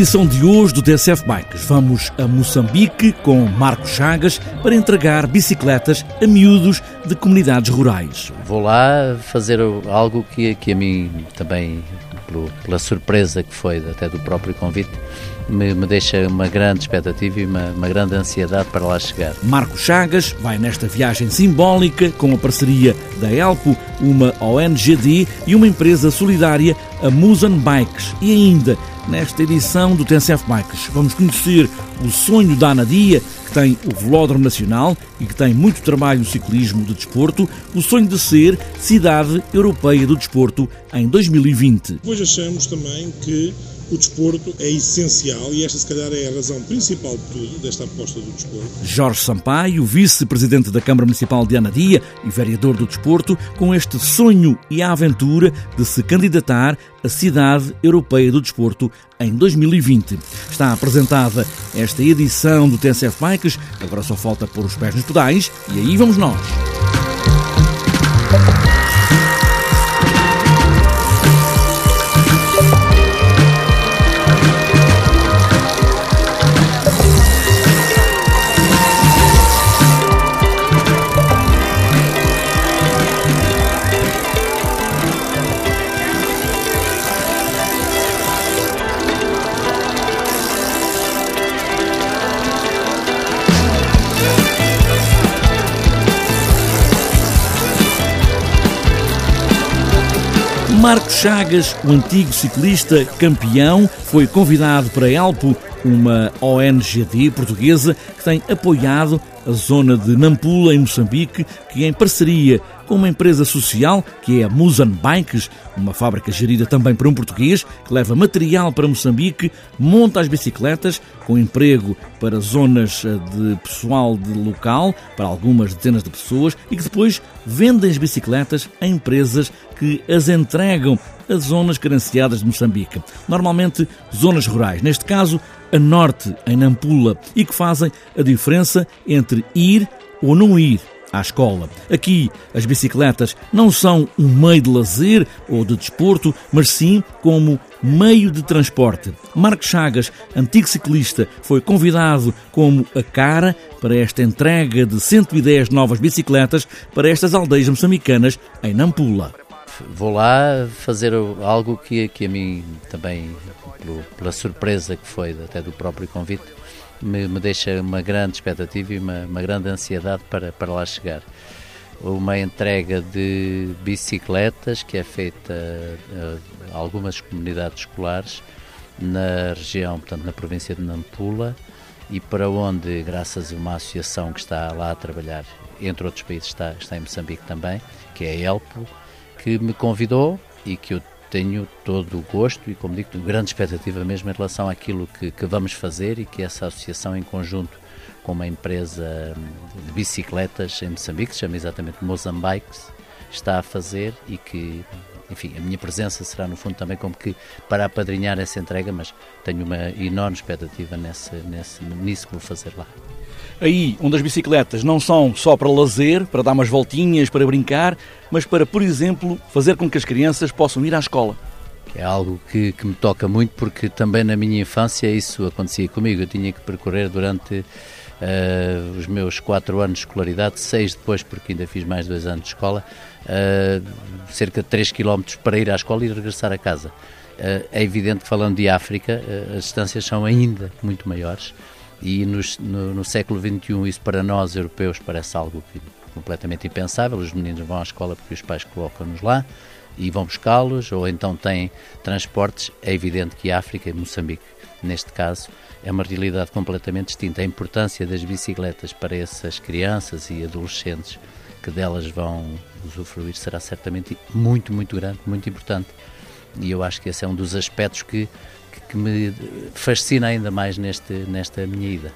Edição de hoje do TSF Bikes, vamos a Moçambique com Marcos Chagas para entregar bicicletas a miúdos de comunidades rurais. Vou lá fazer algo que, que a mim também, pela surpresa que foi até do próprio convite, me, me deixa uma grande expectativa e uma, uma, grande ansiedade para lá chegar. Marcos Chagas vai nesta viagem simbólica com a parceria da Elpo, uma ONGD e uma empresa solidária, a Musan Bikes. E ainda, nesta edição do TNCF Bikes, vamos conhecer o sonho da Anadia, que tem o Velódromo Nacional e que tem muito trabalho no ciclismo de desporto, o sonho de ser Cidade Europeia do Desporto em 2020. Depois achamos também que o desporto é essencial e esta, se calhar, é a razão principal de tudo, desta aposta do desporto. Jorge Sampaio, vice-presidente da Câmara Municipal de Anadia e vereador do desporto, com este sonho e a aventura de se candidatar à Cidade Europeia do Desporto em 2020. Está apresentada esta edição do TSF Bikes, agora só falta pôr os pés nos pedais e aí vamos nós. Marcos Chagas, o antigo ciclista campeão, foi convidado para Elpo, uma ONGD portuguesa que tem apoiado a zona de Nampula, em Moçambique, que em parceria com uma empresa social, que é a Musan Bikes, uma fábrica gerida também por um português, que leva material para Moçambique, monta as bicicletas, com emprego para zonas eh, de pessoal de local, para algumas dezenas de pessoas, e que depois vendem as bicicletas a empresas que as entregam a zonas carenciadas de Moçambique. Normalmente zonas rurais, neste caso a norte, em Nampula, e que fazem a diferença entre ir ou não ir à escola. Aqui, as bicicletas não são um meio de lazer ou de desporto, mas sim como meio de transporte. Marcos Chagas, antigo ciclista, foi convidado como a cara para esta entrega de 110 novas bicicletas para estas aldeias moçambicanas em Nampula. Vou lá fazer algo que, que a mim também, pela surpresa que foi até do próprio convite, me, me deixa uma grande expectativa e uma, uma grande ansiedade para, para lá chegar. Uma entrega de bicicletas que é feita a algumas comunidades escolares na região, portanto na província de Nampula e para onde, graças a uma associação que está lá a trabalhar, entre outros países está, está em Moçambique também, que é a ELPO, que me convidou e que eu tenho todo o gosto e, como digo, grande expectativa mesmo em relação àquilo que, que vamos fazer e que essa associação, em conjunto com uma empresa hum, de bicicletas em Moçambique, que se chama exatamente Mozambikes, está a fazer e que, enfim, a minha presença será no fundo também como que para apadrinhar essa entrega, mas tenho uma enorme expectativa nesse, nesse, nisso que vou fazer lá. Aí, onde as bicicletas não são só para lazer, para dar umas voltinhas, para brincar, mas para, por exemplo, fazer com que as crianças possam ir à escola. É algo que, que me toca muito porque também na minha infância isso acontecia comigo. Eu tinha que percorrer durante uh, os meus quatro anos de escolaridade, seis depois, porque ainda fiz mais dois anos de escola, uh, cerca de 3 km para ir à escola e regressar a casa. Uh, é evidente que falando de África, as distâncias são ainda muito maiores e no, no, século XXI isso para nós europeus parece algo completamente impensável. Os meninos vão à escola porque os pais colocam-nos lá e vão buscá-los, ou então têm transportes. É evidente que África e Moçambique, neste caso, é uma realidade completamente distinta. A importância das bicicletas para essas crianças e adolescentes que delas vão usufruir será certamente muito, muito grande, muito importante. E eu acho que esse é um dos aspectos que que me fascina ainda mais neste, nesta minha ida.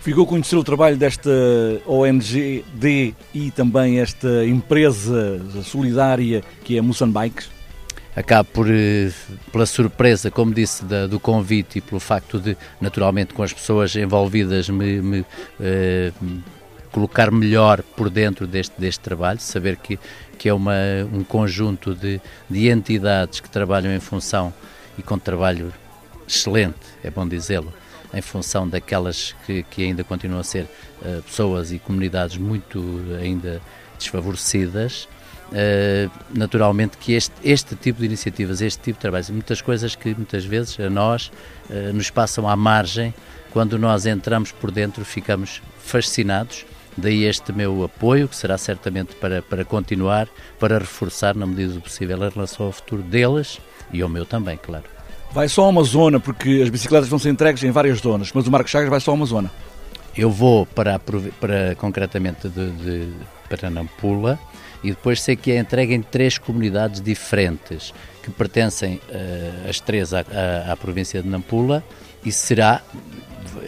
Ficou a conhecer o trabalho desta ONGD e também esta empresa solidária que é Moçan Bikes? Acabo por, eh, pela surpresa, como disse, da, do convite e pelo facto de, naturalmente, com as pessoas envolvidas, me, me eh, colocar melhor por dentro deste, deste trabalho, saber que, que é uma, um conjunto de, de entidades que trabalham em função e com trabalho excelente, é bom dizê-lo, em função daquelas que, que ainda continuam a ser uh, pessoas e comunidades muito ainda desfavorecidas, uh, naturalmente que este, este tipo de iniciativas, este tipo de trabalhos, muitas coisas que muitas vezes a nós uh, nos passam à margem, quando nós entramos por dentro ficamos fascinados Daí este meu apoio, que será certamente para, para continuar, para reforçar, na medida do possível, a relação ao futuro deles e ao meu também, claro. Vai só a uma zona, porque as bicicletas vão ser entregues em várias zonas, mas o Marcos Chagas vai só a uma zona. Eu vou para, para concretamente de, de, para Nampula e depois sei que é entregue em três comunidades diferentes que pertencem uh, as três à, à, à província de Nampula e será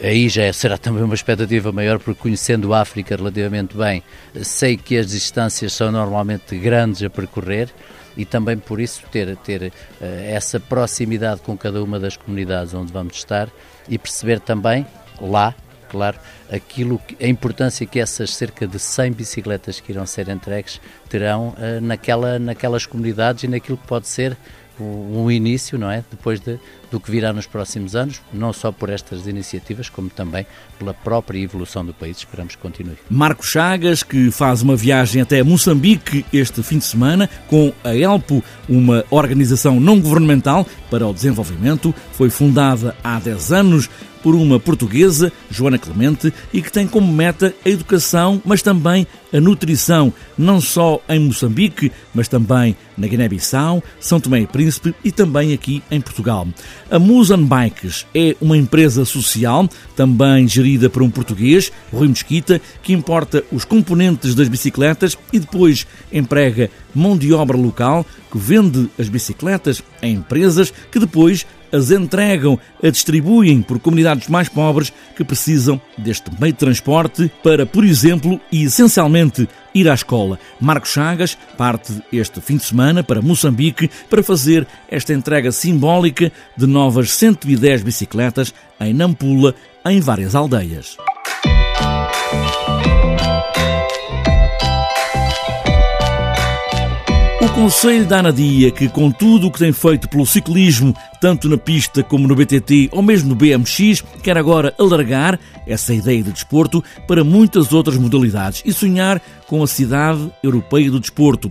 aí já será também uma expectativa maior, porque conhecendo a África relativamente bem, sei que as distâncias são normalmente grandes a percorrer e também por isso ter, ter uh, essa proximidade com cada uma das comunidades onde vamos estar e perceber também lá, claro, aquilo que, a importância que essas cerca de 100 bicicletas que irão ser entregues terão uh, naquela, naquelas comunidades e naquilo que pode ser um início, não é? Depois de, do que virá nos próximos anos, não só por estas iniciativas, como também pela própria evolução do país. Esperamos que continue. Marco Chagas, que faz uma viagem até Moçambique este fim de semana com a ELPO, uma organização não governamental para o desenvolvimento, foi fundada há 10 anos por uma portuguesa, Joana Clemente, e que tem como meta a educação, mas também a nutrição, não só em Moçambique, mas também na Guiné-Bissau, São Tomé e Príncipe e também aqui em Portugal. A Musan Bikes é uma empresa social, também gerida por um português, Rui Mesquita, que importa os componentes das bicicletas e depois emprega mão de obra local que vende as bicicletas a empresas que depois as entregam, a distribuem por comunidades mais pobres que precisam deste meio de transporte para, por exemplo, e essencialmente ir à escola. Marcos Chagas parte este fim de semana para Moçambique para fazer esta entrega simbólica de novas 110 bicicletas em Nampula, em várias aldeias. O Conselho da Anadia, que com tudo o que tem feito pelo ciclismo, tanto na pista como no BTT ou mesmo no BMX, quer agora alargar essa ideia de desporto para muitas outras modalidades e sonhar com a cidade europeia do desporto.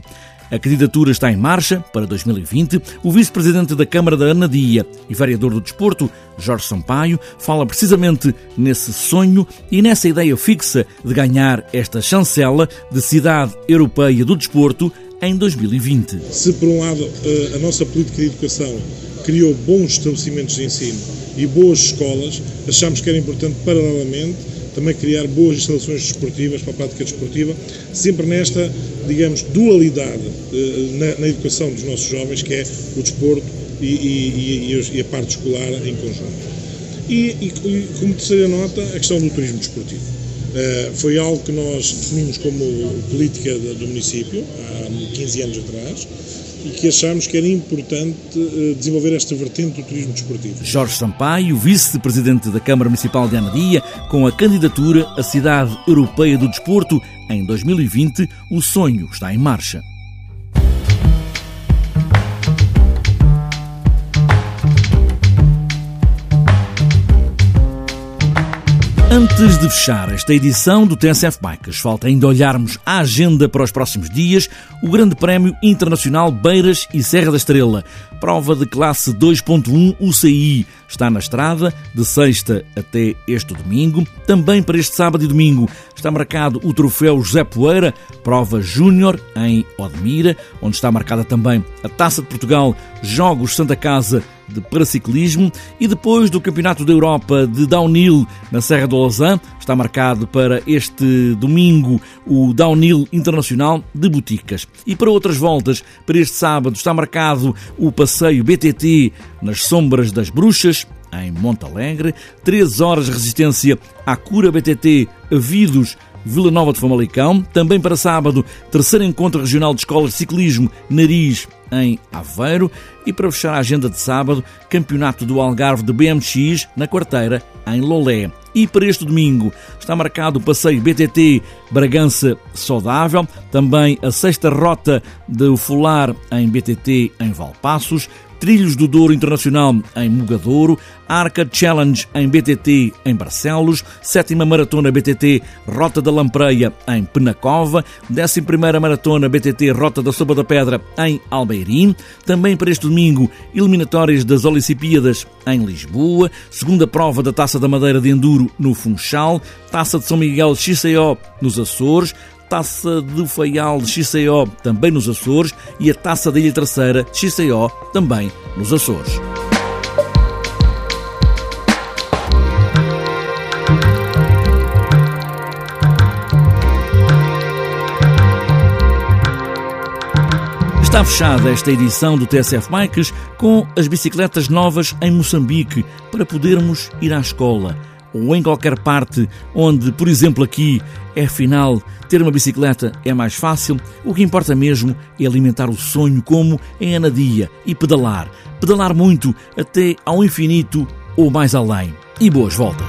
A candidatura está em marcha para 2020. O vice-presidente da Câmara da Anadia e vereador do Desporto, Jorge Sampaio, fala precisamente nesse sonho e nessa ideia fixa de ganhar esta chancela de cidade europeia do desporto em 2020. Se, por um lado, eh, a nossa política de educação criou bons estabelecimentos de ensino e boas escolas, achamos que era importante, paralelamente, também criar boas instalações desportivas para a prática desportiva, sempre nesta, digamos, dualidade eh, na, na educação dos nossos jovens, que é o desporto e, e, e a parte escolar em conjunto. E, e, como terceira nota, a questão do turismo desportivo. Uh, foi algo que nós definimos como política do município há 15 anos atrás e que achámos que era importante uh, desenvolver esta vertente do turismo desportivo. Jorge Sampaio, vice-presidente da Câmara Municipal de Anadia, com a candidatura à Cidade Europeia do Desporto em 2020, o sonho está em marcha. Antes de fechar esta edição do TSF Bikes, falta ainda olharmos a agenda para os próximos dias, o Grande Prémio Internacional Beiras e Serra da Estrela. Prova de classe 2.1 UCI está na estrada de sexta até este domingo. Também para este sábado e domingo está marcado o troféu José Poeira, prova júnior em Odmira, onde está marcada também a Taça de Portugal, Jogos Santa Casa de paraciclismo e depois do Campeonato da Europa de Downhill na Serra do Lausanne, está marcado para este domingo o Downhill Internacional de Boticas. E para outras voltas, para este sábado, está marcado o passeio BTT nas Sombras das Bruxas, em Montalegre, 13 horas de resistência à cura BTT Vidos Vila Nova de Famalicão. Também para sábado, terceiro encontro regional de escolas de ciclismo Nariz em Aveiro. E para fechar a agenda de sábado, campeonato do Algarve de BMX na quarteira em Lolé. E para este domingo está marcado o passeio BTT Bragança Saudável, também a sexta rota do Fular em BTT em Valpassos, Trilhos do Douro Internacional em Mugadouro, Arca Challenge em BTT em Barcelos, sétima maratona BTT Rota da Lampreia em Penacova, décima primeira maratona BTT Rota da Soba da Pedra em Albeirim, também para este domingo eliminatórias das Olicipíadas em Lisboa, segunda prova da Taça da Madeira de Enduro no Funchal, Taça de São Miguel XCO nos Açores, Taça do Faial de XCO, também nos Açores, e a Taça da Ilha Terceira XCO, também nos Açores. Está fechada esta edição do TSF Bikes com as bicicletas novas em Moçambique para podermos ir à escola ou em qualquer parte onde, por exemplo, aqui é afinal ter uma bicicleta é mais fácil, o que importa mesmo é alimentar o sonho como em Anadia e pedalar. Pedalar muito até ao infinito ou mais além. E boas voltas!